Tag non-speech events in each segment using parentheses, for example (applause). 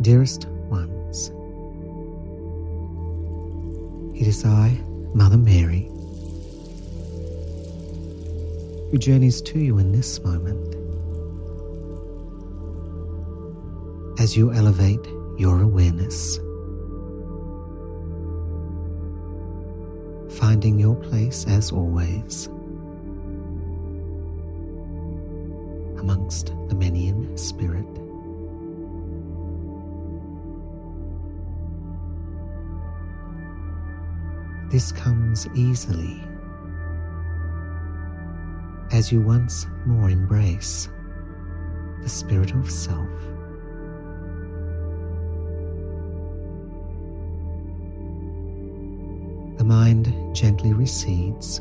Dearest ones, it is I, Mother Mary, who journeys to you in this moment as you elevate your awareness, finding your place as always amongst the many in spirit. This comes easily as you once more embrace the spirit of self. The mind gently recedes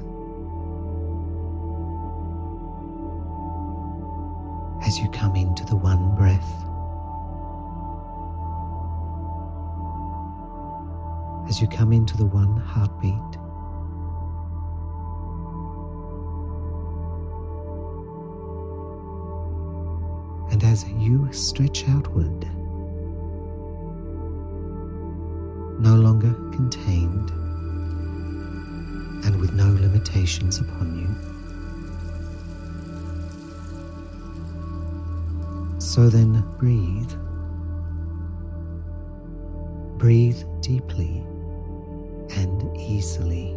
as you come into the one breath. As you come into the one heartbeat. And as you stretch outward, no longer contained and with no limitations upon you. So then breathe. Breathe deeply easily.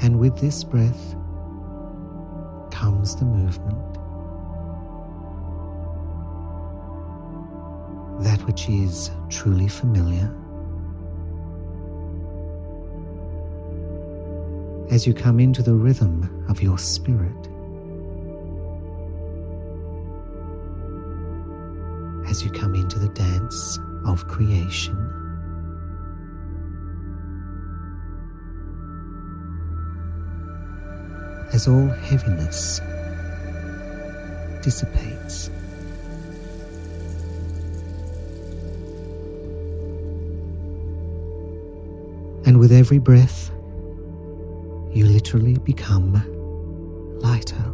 And with this breath comes the movement. That which is truly familiar. as you come into the rhythm of your spirit. You come into the dance of creation. As all heaviness dissipates. And with every breath, you literally become lighter,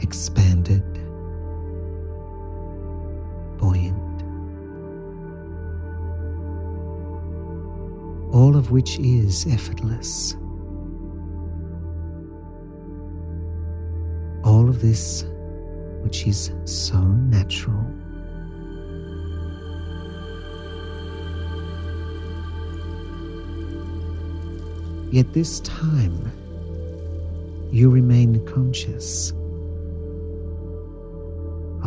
expanded, buoyant, all of which is effortless. All of this which is so natural. Yet this time, you remain conscious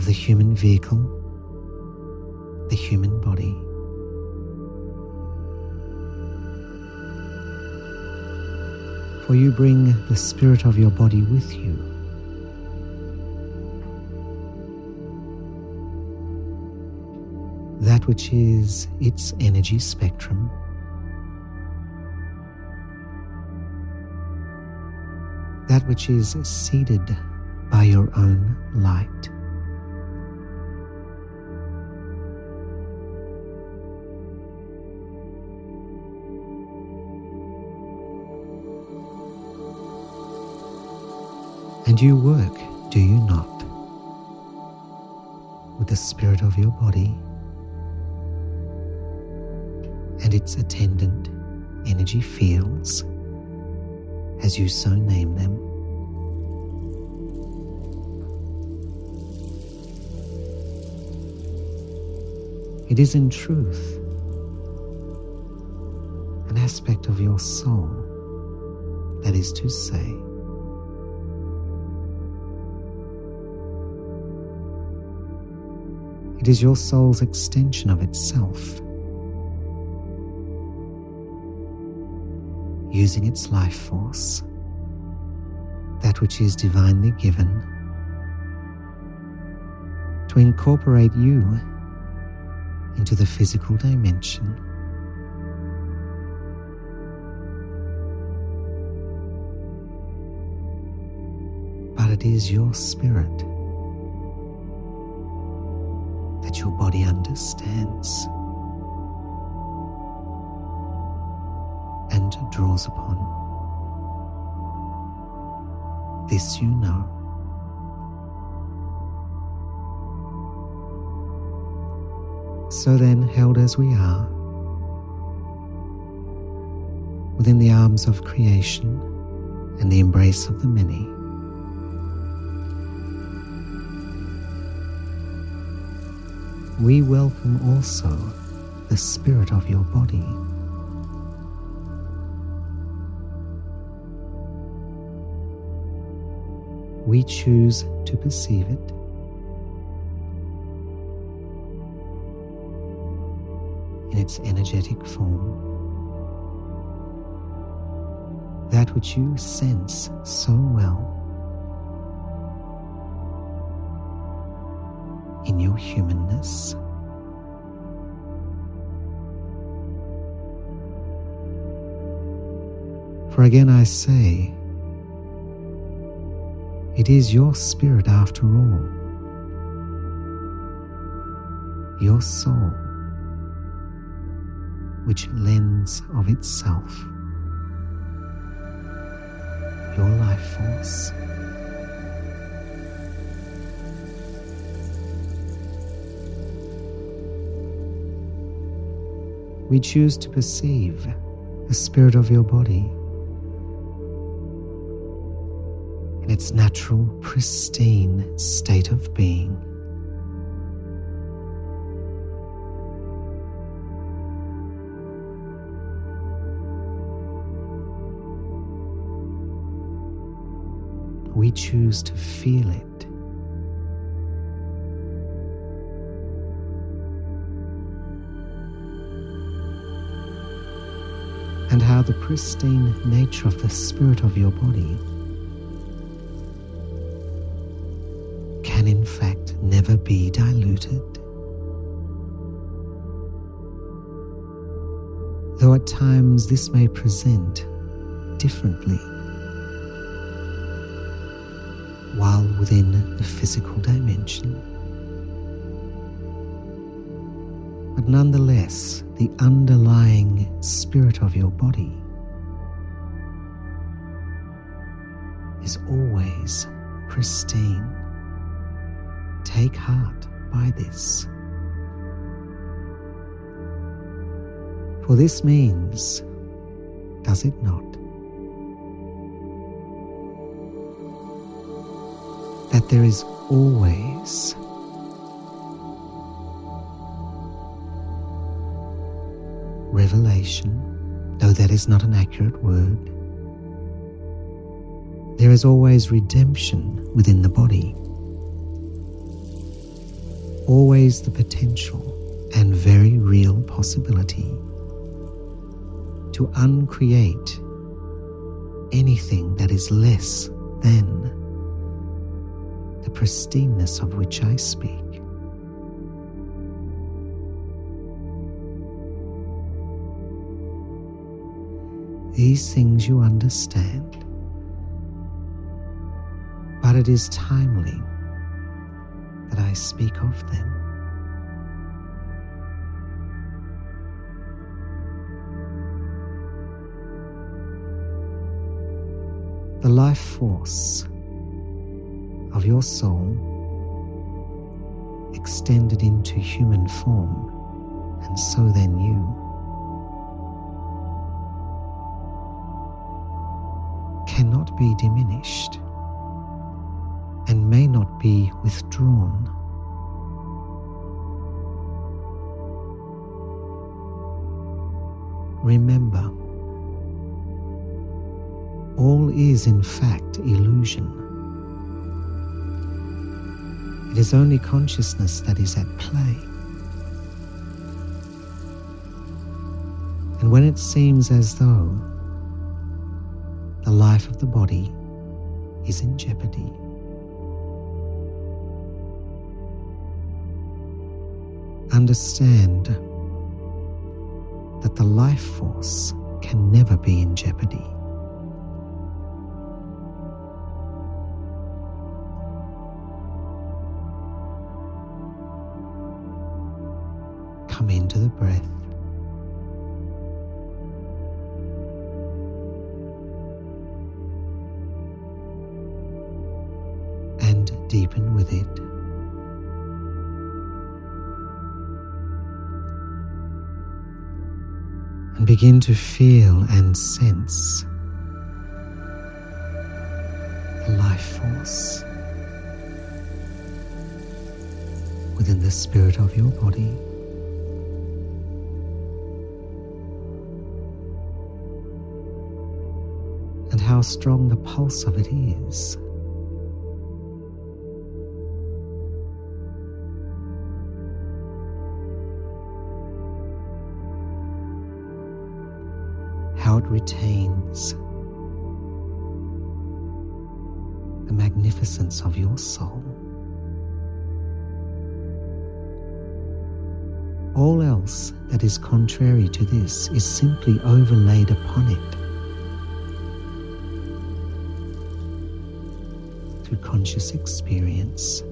the human vehicle, the human body. For you bring the spirit of your body with you. That which is its energy spectrum that which is seeded by your own light. And you work, do you not, with the spirit of your body and its attendant energy fields as you so name them. It is in truth an aspect of your soul, that is to say, it is your soul's extension of itself. using its life force, that which is divinely given, to incorporate you into the physical dimension. But it is your spirit that your body understands. And draws upon. This you know. So then, held as we are, within the arms of creation and the embrace of the many, we welcome also the spirit of your body. We choose to perceive it. In its energetic form, that which you sense so well in your humanness. For again I say, it is your spirit after all, your soul, which lends of itself, your life force. We choose to perceive the spirit of your body in its natural, pristine state of being. We choose to feel it and how the pristine nature of the spirit of your body can in fact never be diluted. Though at times this may present differently while within the physical dimension. But nonetheless, the underlying spirit of your body is always pristine. Take heart by this. For this means, does it not, that there is always revelation, though that is not an accurate word. There is always redemption within the body, always the potential and very real possibility to uncreate anything that is less than the pristineness of which I speak. These things you understand, but it is timely that I speak of them. The life force of your soul extended into human form, and so then you. Cannot be diminished and may not be withdrawn. Remember, all is in fact illusion. It is only consciousness that is at play. And when it seems as though the life of the body is in jeopardy. Understand that the life force can never be in jeopardy. Come into the breath. Deepen with it. And begin to feel and sense the life force within the spirit of your body. And how strong the pulse of it is. Retains the magnificence of your soul. All else that is contrary to this is simply overlaid upon it through conscious experience.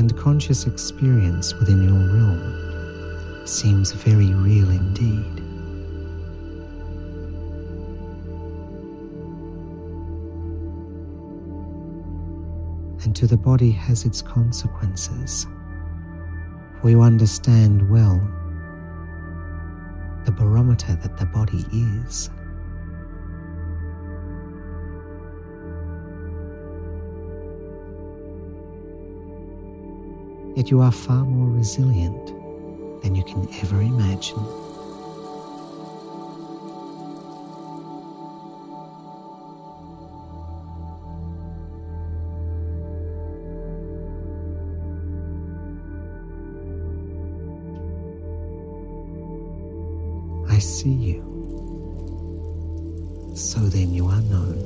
And conscious experience within your realm seems very real indeed. and to the body has its consequences. For you understand well the barometer that the body is. Yet you are far more resilient than you can ever imagine. I see you. So then you are known.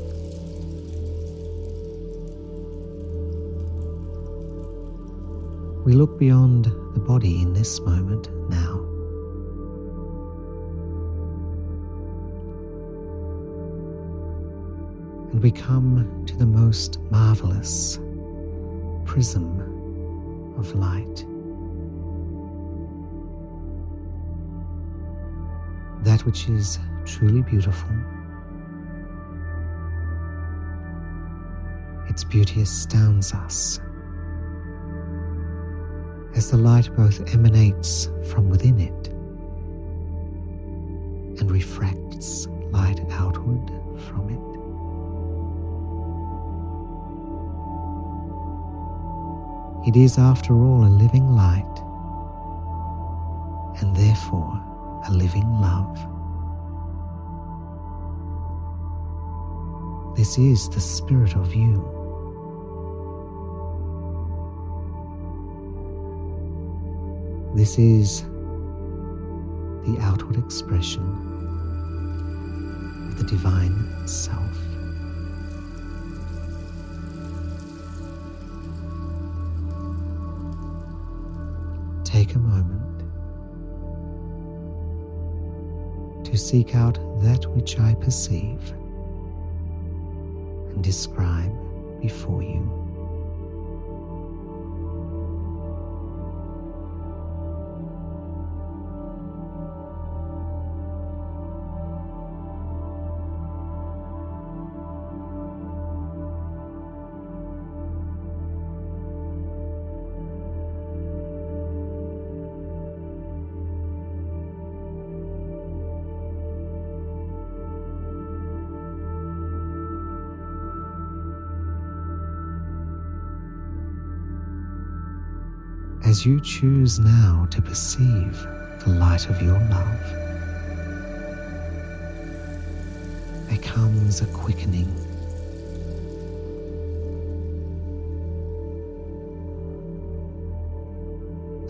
We look beyond the body in this moment now. And we come to the most marvelous prism of light. that which is truly beautiful. Its beauty astounds us as the light both emanates from within it and refracts light outward from it. It is, after all, a living light, and therefore a living love. This is the spirit of you. This is the outward expression of the divine self. Take a moment to seek out that which I perceive and describe before you. You choose now to perceive the light of your love, there comes a quickening.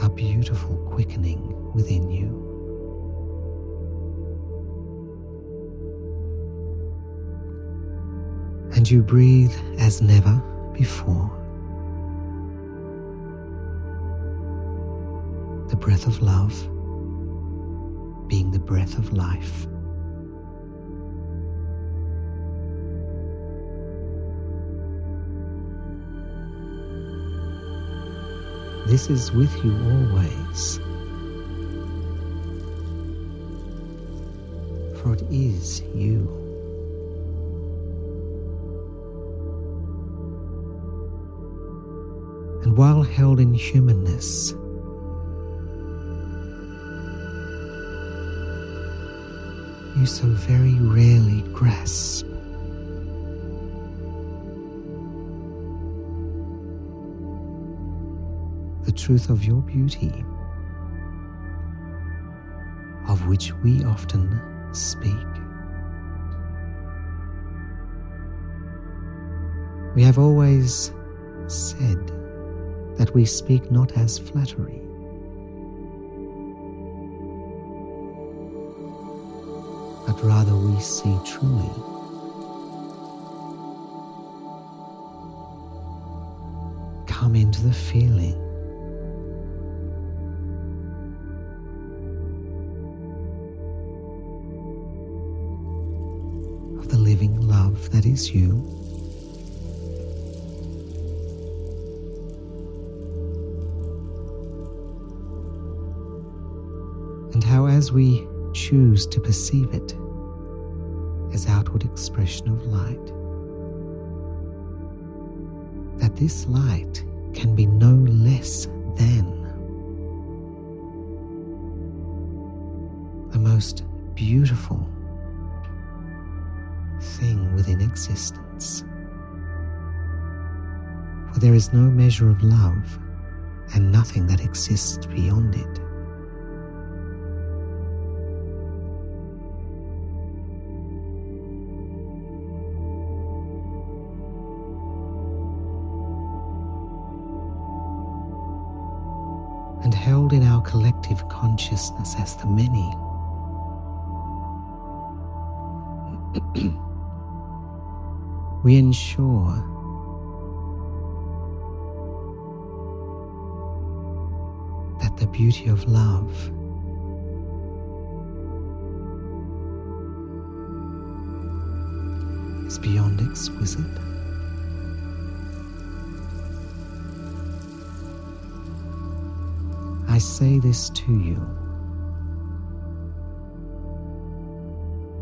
A beautiful quickening within you. And you breathe as never before. The breath of love being the breath of life. This is with you always. for it is you. And while held in humanness, you so very rarely grasp the truth of your beauty, of which we often speak. We have always said that we speak not as flattery, but rather we see truly. Come into the feeling. of the living love that is you. And how, as we choose to perceive it as outward expression of light, that this light can be no less than the most beautiful thing within existence. For there is no measure of love and nothing that exists beyond it. Held in our collective consciousness as the many. (clears throat) we ensure that the beauty of love is beyond exquisite. I say this to you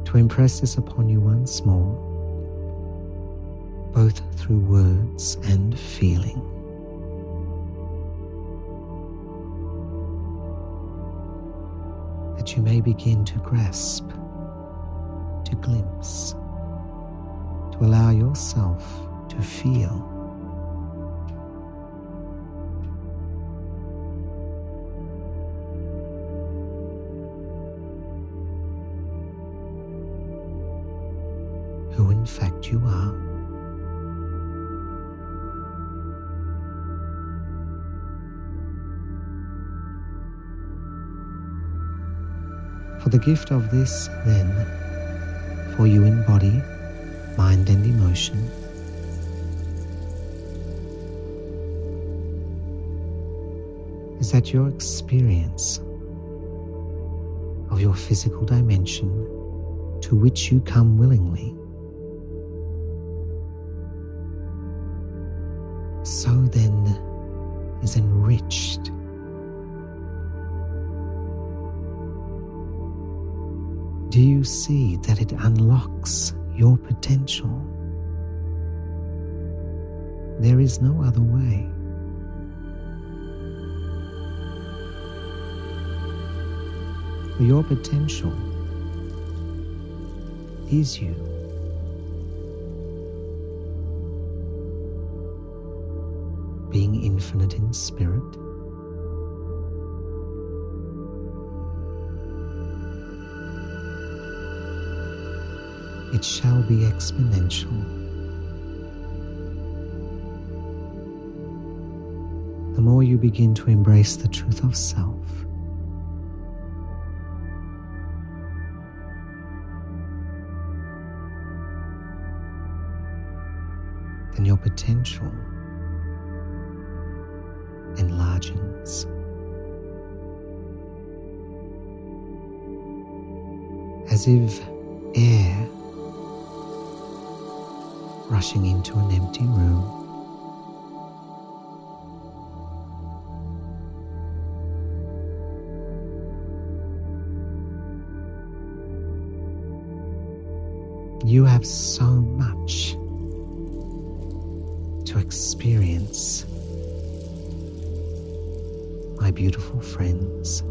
to impress this upon you once more, both through words and feeling. That you may begin to grasp, to glimpse, to allow yourself to feel the gift of this, then, for you in body, mind, and emotion, is that your experience of your physical dimension to which you come willingly so then is enriched. Do you see that it unlocks your potential? There is no other way. Your potential is you. being infinite in spirit. It shall be exponential. The more you begin to embrace the truth of self, then your potential enlarges. As if air rushing into an empty room. You have so much to experience, my beautiful friends,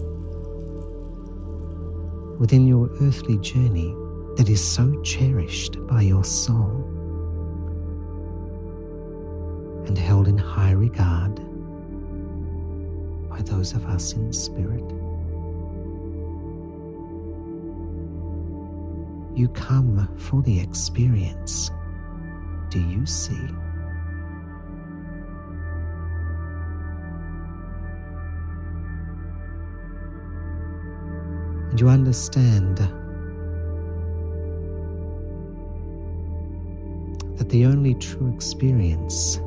within your earthly journey that is so cherished by your soul and held in high regard by those of us in spirit. You come for the experience. Do you see? And you understand that the only true experience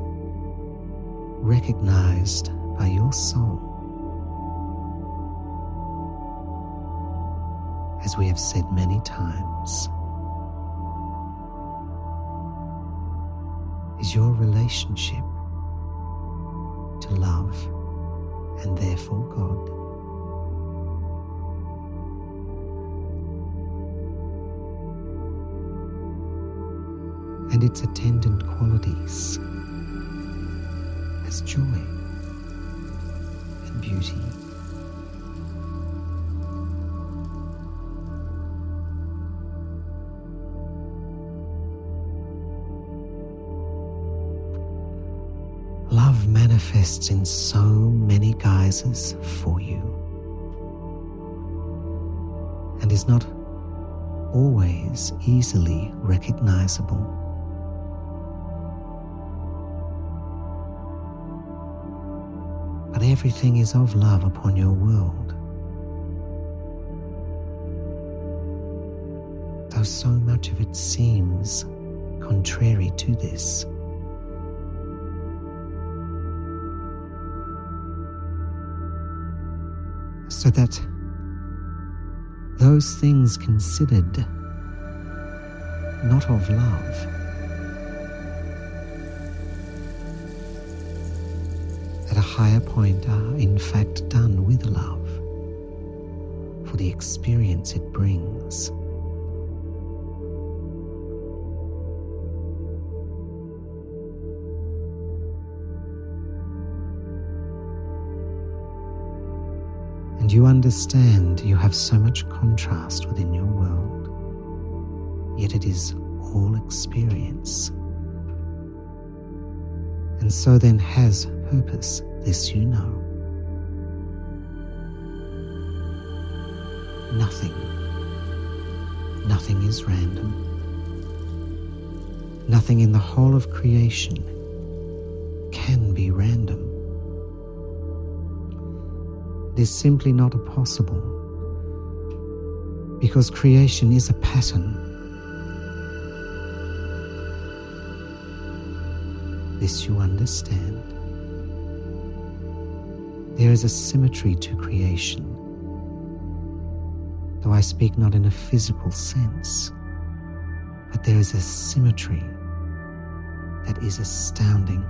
recognized by your soul, as we have said many times, is your relationship to love and therefore God. And its attendant qualities joy and beauty. Love manifests in so many guises for you and is not always easily recognizable. Everything is of love upon your world. Though so much of it seems contrary to this. so that those things considered not of love higher point are in fact done with love for the experience it brings. and you understand you have so much contrast within your world, yet it is all experience. And so then has purpose, this you know. Nothing, nothing is random. Nothing in the whole of creation can be random. It is simply not possible because creation is a pattern. This you understand. There is a symmetry to creation, though I speak not in a physical sense, but there is a symmetry that is astounding.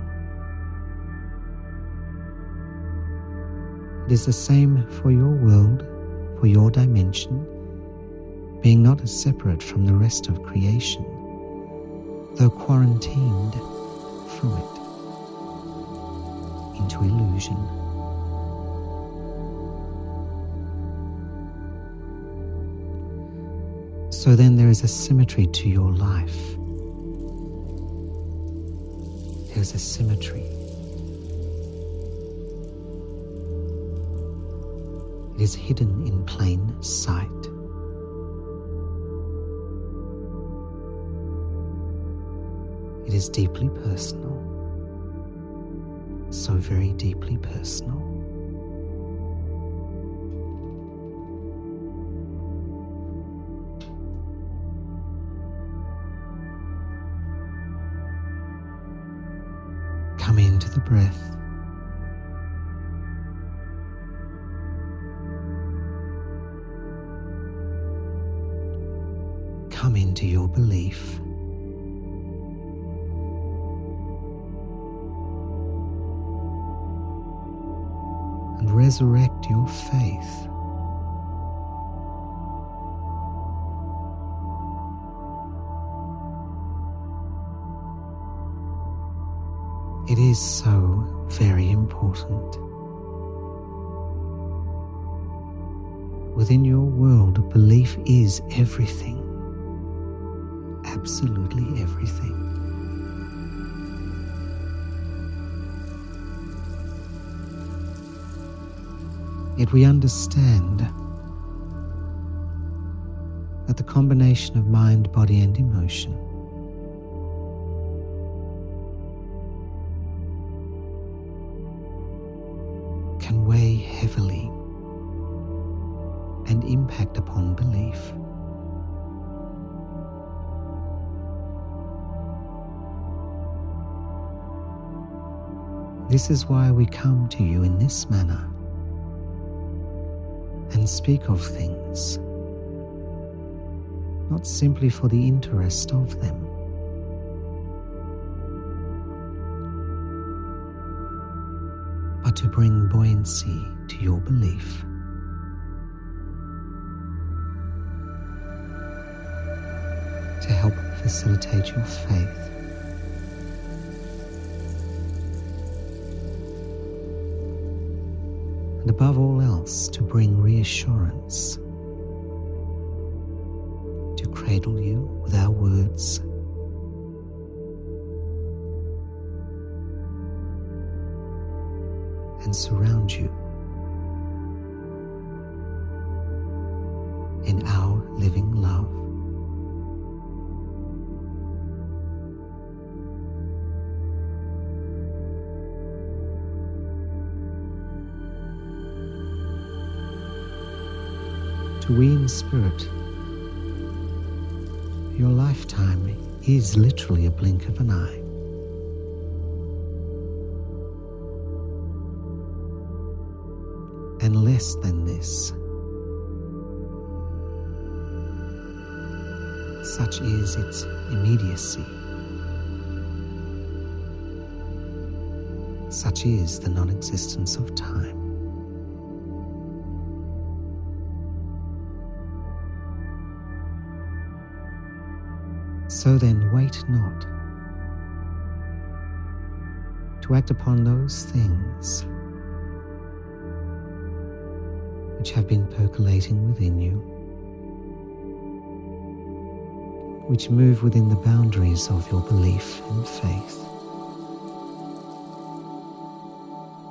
It is the same for your world, for your dimension, being not separate from the rest of creation, though quarantined from it into illusion. So then there is a symmetry to your life. There is a symmetry. It is hidden in plain sight. It is deeply personal, so very deeply personal. Come into the breath. come into your belief. And resurrect your faith. Is so very important. Within your world, belief is everything. Absolutely everything. Yet we understand that the combination of mind, body, and emotion This is why we come to you in this manner and speak of things, not simply for the interest of them, but to bring buoyancy to your belief. To help facilitate your faith. And above all else, to bring reassurance, to cradle you with our words. And surround you spirit. Your lifetime is literally a blink of an eye. And less than this. Such is its immediacy. Such is the non existence of time. So then, wait not to act upon those things which have been percolating within you, which move within the boundaries of your belief and faith,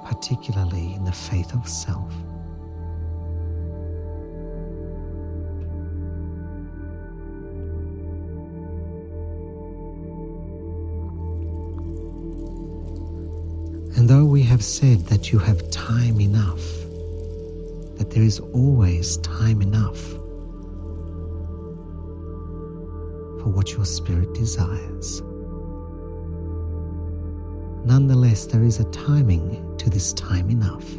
particularly in the faith of self. Have said that you have time enough, that there is always time enough for what your spirit desires, nonetheless, there is a timing to this time enough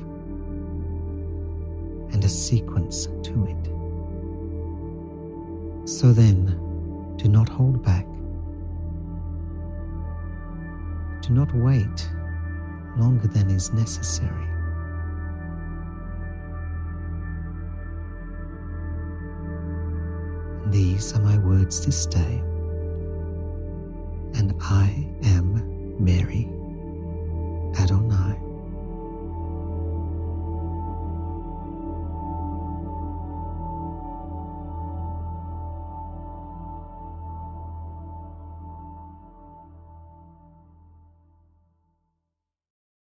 and a sequence to it. So then, do not hold back. Do not wait longer than is necessary. These are my words this day, and I am Mary Adon.